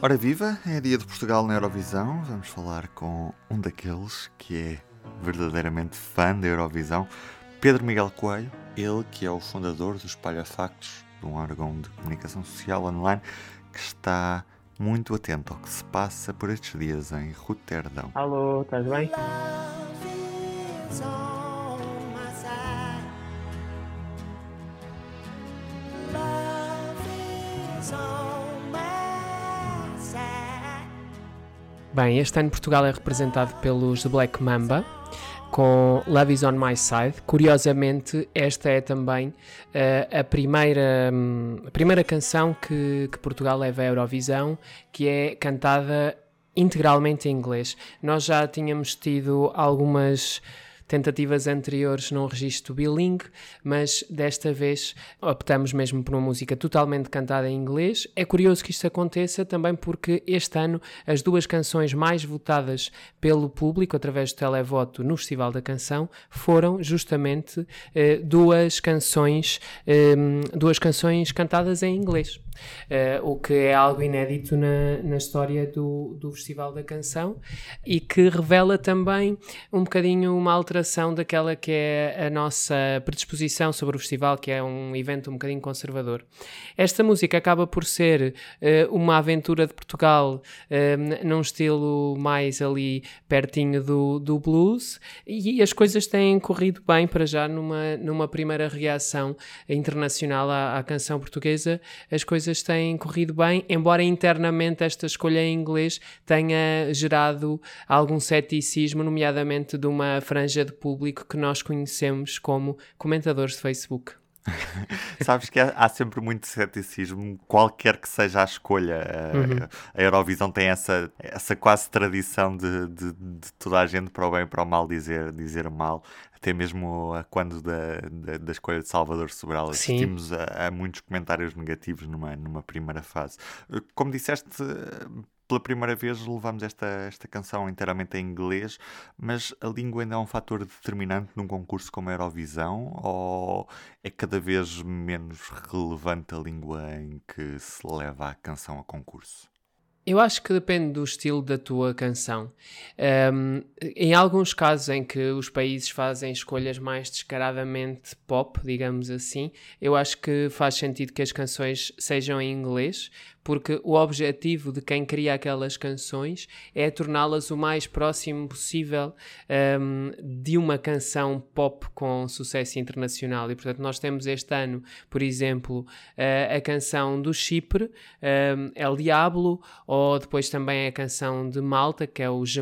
Ora viva, é dia de Portugal na Eurovisão. Vamos falar com um daqueles que é verdadeiramente fã da Eurovisão, Pedro Miguel Coelho, ele que é o fundador do Espalha Factos, de um órgão de comunicação social online que está muito atento ao que se passa por estes dias em Roterdão. Alô, estás bem? Bem, este ano Portugal é representado pelos Black Mamba com Love Is On My Side. Curiosamente, esta é também uh, a, primeira, um, a primeira canção que, que Portugal leva à Eurovisão, que é cantada integralmente em inglês. Nós já tínhamos tido algumas tentativas anteriores num registro bilingue, mas desta vez optamos mesmo por uma música totalmente cantada em inglês. É curioso que isto aconteça também porque este ano as duas canções mais votadas pelo público através do televoto no Festival da Canção foram justamente eh, duas canções, eh, duas canções cantadas em inglês. Uh, o que é algo inédito na, na história do, do Festival da Canção e que revela também um bocadinho uma alteração daquela que é a nossa predisposição sobre o festival, que é um evento um bocadinho conservador. Esta música acaba por ser uh, uma aventura de Portugal uh, num estilo mais ali pertinho do, do blues e as coisas têm corrido bem para já numa, numa primeira reação internacional à, à canção portuguesa. As coisas têm corrido bem, embora internamente esta escolha em inglês tenha gerado algum ceticismo, nomeadamente de uma franja de público que nós conhecemos como comentadores de Facebook. Sabes que há, há, sempre muito ceticismo, qualquer que seja a escolha. Uhum. A, Eurovisão tem essa, essa quase tradição de, de, de, toda a gente, para o bem e para o mal, dizer, dizer mal. Até mesmo quando da, da, da escolha de Salvador Sobral assistimos a, a, muitos comentários negativos numa, numa primeira fase. Como disseste, pela primeira vez levamos esta, esta canção inteiramente em inglês, mas a língua ainda é um fator determinante num concurso como a Eurovisão ou é cada vez menos relevante a língua em que se leva a canção a concurso? Eu acho que depende do estilo da tua canção. Um, em alguns casos em que os países fazem escolhas mais descaradamente pop, digamos assim, eu acho que faz sentido que as canções sejam em inglês, porque o objetivo de quem cria aquelas canções é torná-las o mais próximo possível um, de uma canção pop com sucesso internacional. E portanto, nós temos este ano, por exemplo, uh, a canção do Chipre, um, El Diablo, ou depois também a canção de Malta, que é o Je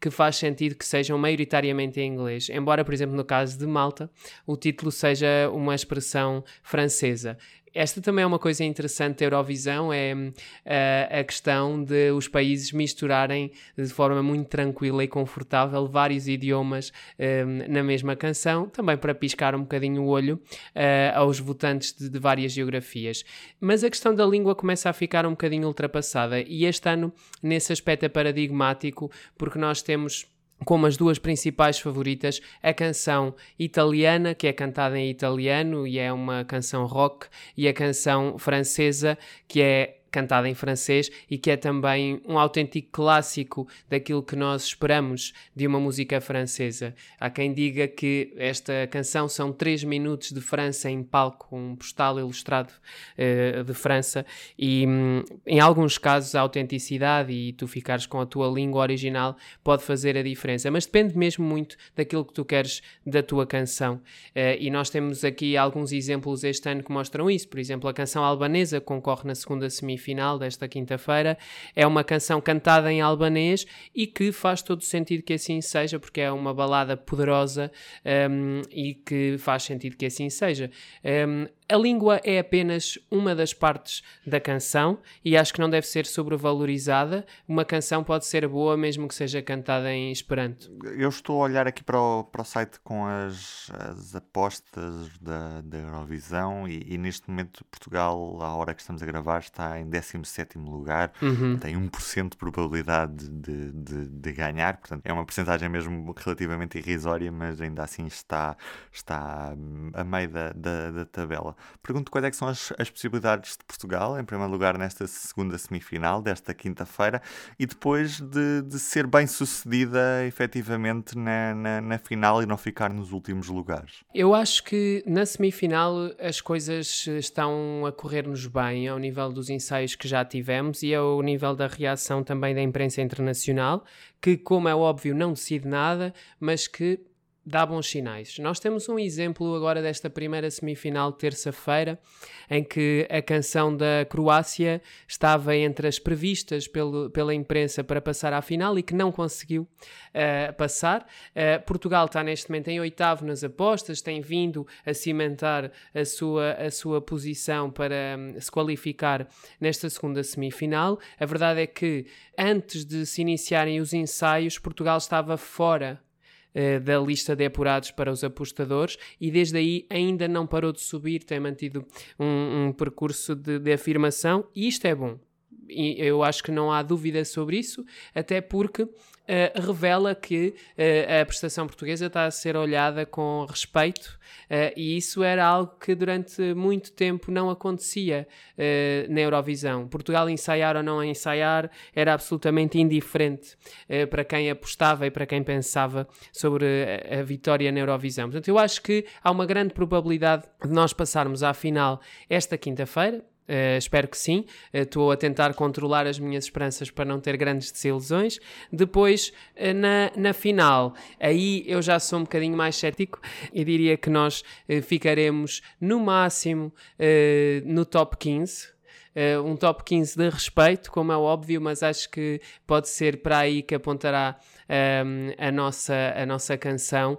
que faz sentido que sejam maioritariamente em inglês. Embora, por exemplo, no caso de Malta, o título seja uma expressão francesa esta também é uma coisa interessante da Eurovisão, é uh, a questão de os países misturarem de forma muito tranquila e confortável vários idiomas uh, na mesma canção, também para piscar um bocadinho o olho uh, aos votantes de, de, várias geografias. Mas a questão da língua começa a ficar um bocadinho ultrapassada e este ano, nesse aspecto, é paradigmático, porque nós temos como as duas principais favoritas, a canção italiana, que é cantada em italiano e é uma canção rock, e a canção francesa, que é cantada em francês e que é também um autêntico clássico daquilo que nós esperamos de uma música francesa. Há quem diga que esta canção são três minutos de França em palco, um postal ilustrado uh, de França, e um, em alguns casos a autenticidade e tu ficares com a tua língua original pode fazer a diferença, mas depende mesmo muito daquilo que tu queres da tua canção. Uh, e nós temos aqui alguns exemplos este ano que mostram isso. Por exemplo, a canção albanesa concorre na segunda semifinal final desta quinta-feira. É uma canção cantada em albanês e que faz todo sentido que assim seja, porque é uma balada poderosa um, e que faz sentido que assim seja. Um, a língua é apenas uma das partes da canção e acho que não deve ser sobrevalorizada. Uma canção pode ser boa mesmo que seja cantada em Esperanto. Eu estou a olhar aqui para o, para o site com as, as apostas da, da Eurovisão e, e, neste momento Portugal, à hora que estamos a gravar, está em 17 lugar. Uhum. Tem 1% de probabilidade de, de, de, ganhar, portanto é uma porcentagem mesmo relativamente irrisória, mas ainda assim está, está a meio da, da, da tabela. Portugal. Pergunto quais é são as, as, possibilidades de Portugal, em primeiro lugar, nesta segunda semifinal, desta quinta-feira, e depois de, de, ser bem sucedida efetivamente na, na, na, final e não ficar nos últimos lugares. Eu acho que na semifinal as coisas estão a correr-nos bem ao nível dos ensaios que já tivemos e ao nível da reação também da imprensa internacional, que, como é óbvio, não decide nada, mas que dá bons sinais. Nós temos um exemplo agora desta primeira semifinal terça-feira, em que a canção da Croácia estava entre as previstas pelo, pela imprensa para passar à final e que não conseguiu uh, passar. Uh, Portugal está neste momento em oitavo nas apostas, tem vindo a cimentar a sua, a sua posição para um, se qualificar nesta segunda semifinal. A verdade é que antes de se iniciarem os ensaios, Portugal estava fora uh, da lista de apurados para os apostadores e desde aí ainda não parou de subir, tem mantido um, um percurso de, de afirmação e isto é bom. E eu acho que não há dúvida sobre isso, até porque uh, revela que uh, a prestação portuguesa está a ser olhada com respeito uh, e isso era algo que durante muito tempo não acontecia na Eurovisão. Portugal ensaiar ou não ensaiar era absolutamente indiferente para quem apostava e para quem pensava sobre a, a vitória na Eurovisão. Portanto, eu acho que há uma grande probabilidade de nós passarmos à final esta quinta-feira, Uh, espero que sim. Estou uh, a tentar controlar as minhas esperanças para não ter grandes desilusões. Depois, uh, na, na final, aí eu já sou um bocadinho mais cético e diria que nós ficaremos no máximo no top 15. um top 15 de respeito, como é óbvio, mas acho que pode ser para aí que apontará um, a, nossa, a nossa canção.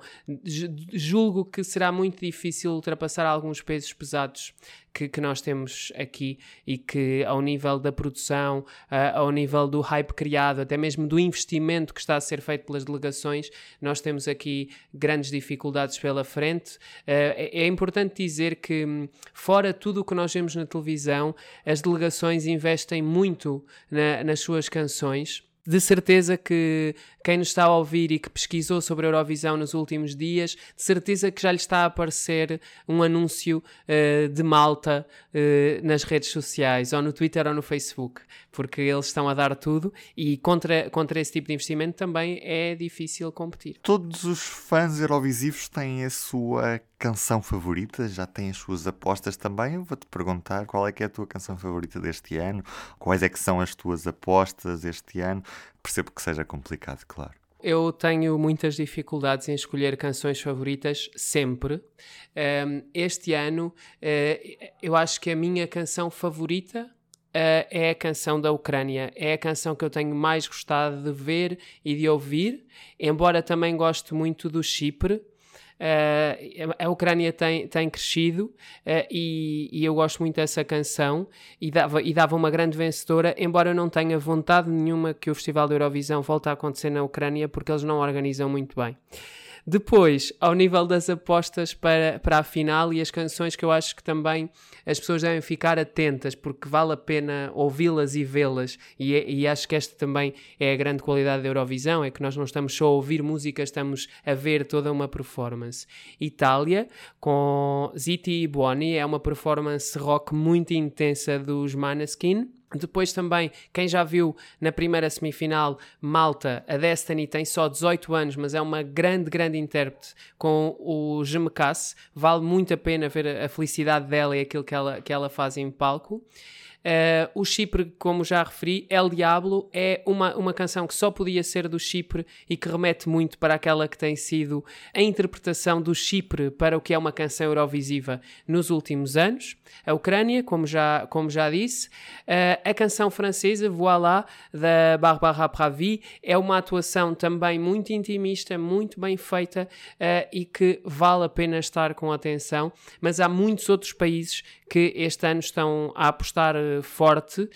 Julgo que será muito difícil ultrapassar alguns pesos pesados que, que, nós temos aqui e que, ao nível da produção, uh, ao nível do hype criado, até mesmo do investimento que está a ser feito pelas delegações, nós temos aqui grandes dificuldades pela frente. Uh, é, é, importante dizer que, fora tudo o que nós vemos na televisão, as delegações investem muito na, nas suas canções de certeza que quem nos está a ouvir e que pesquisou sobre a Eurovisão nos últimos dias, de certeza que já lhe está a aparecer um anúncio uh, de Malta uh, nas redes sociais, ou no Twitter ou no Facebook, porque eles estão a dar tudo e contra, contra esse tipo de investimento também é difícil competir. Todos os fãs eurovisivos têm a sua canção favorita? Já têm as suas apostas também? Vou-te perguntar qual é que é a tua canção favorita deste ano, quais é que são as tuas apostas este ano. Percebo que seja complicado, claro. Eu tenho muitas dificuldades em escolher canções favoritas sempre. Este ano, uh, eu acho que a minha canção favorita Uh, é a canção da Ucrânia. É a canção que eu tenho mais gostado de ver e de ouvir, embora também goste muito do Chipre. Uh, a Ucrânia tem, tem crescido uh, e, e, eu gosto muito dessa canção e dava, e dava uma grande vencedora, embora eu não tenha vontade nenhuma que o Festival da Eurovisão volte a acontecer na Ucrânia porque eles não organizam muito bem. Depois, ao nível das apostas para, para a final e as canções que eu acho que também as pessoas devem ficar atentas porque vale a pena ouvi-las e vê-las e, e, acho que esta também é a grande qualidade da Eurovisão, é que nós não estamos só a ouvir música, estamos a ver toda uma performance. Itália, com Ziti e Buoni, é uma performance rock muito intensa dos Maneskin depois também, quem já viu na primeira semifinal, Malta, a Destiny tem só 18 anos, mas é uma grande, grande intérprete com o Gemecas. Vale muito a pena ver a felicidade dela e aquilo que ela, que ela faz em palco. Uh, o Chipre, como já referi, El Diablo é uma, uma canção que só podia ser do Chipre e que remete muito para aquela que tem sido a interpretação do Chipre para o que é uma canção eurovisiva nos últimos anos. A Ucrânia, como já, como já disse. Uh, a canção francesa, Voilà, da Barbara Pravi, é uma atuação também muito intimista, muito bem feita uh, e que vale a pena estar com atenção. Mas há muitos outros países que este ano estão a apostar eh, forte uh,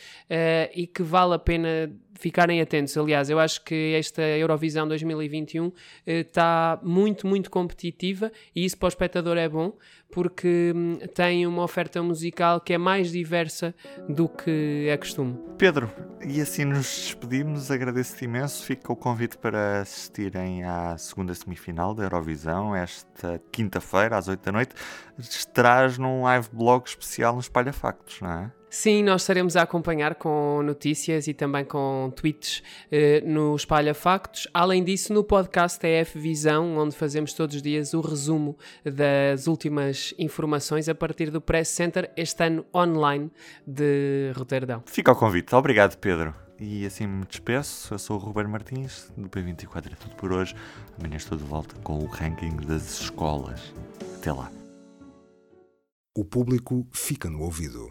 e que vale a pena ficarem atentos. Aliás, eu acho que esta Eurovisão 2021 está uh, muito, muito competitiva e isso para o espectador é bom porque hum, tem uma oferta musical que é mais diversa do que é costume. Pedro, e assim nos despedimos, agradeço-te imenso. Fica o convite para assistirem à segunda semifinal da Eurovisão, esta quinta-feira, às 8 da noite. Estarás num live blog especial no Espalha Factos, não é? Sim, nós estaremos a acompanhar com notícias e também com tweets eh, no Espalha Factos. Além disso, no podcast EF Visão, onde fazemos todos os dias o resumo das últimas informações a partir do Press Center, este ano online de Roterdão. Fica o convite. Obrigado, Pedro. E assim me despeço. Eu sou o Ruben Martins, do P24 é tudo por hoje. Amanhã estou de volta com o ranking das escolas. Até lá. O público fica no ouvido.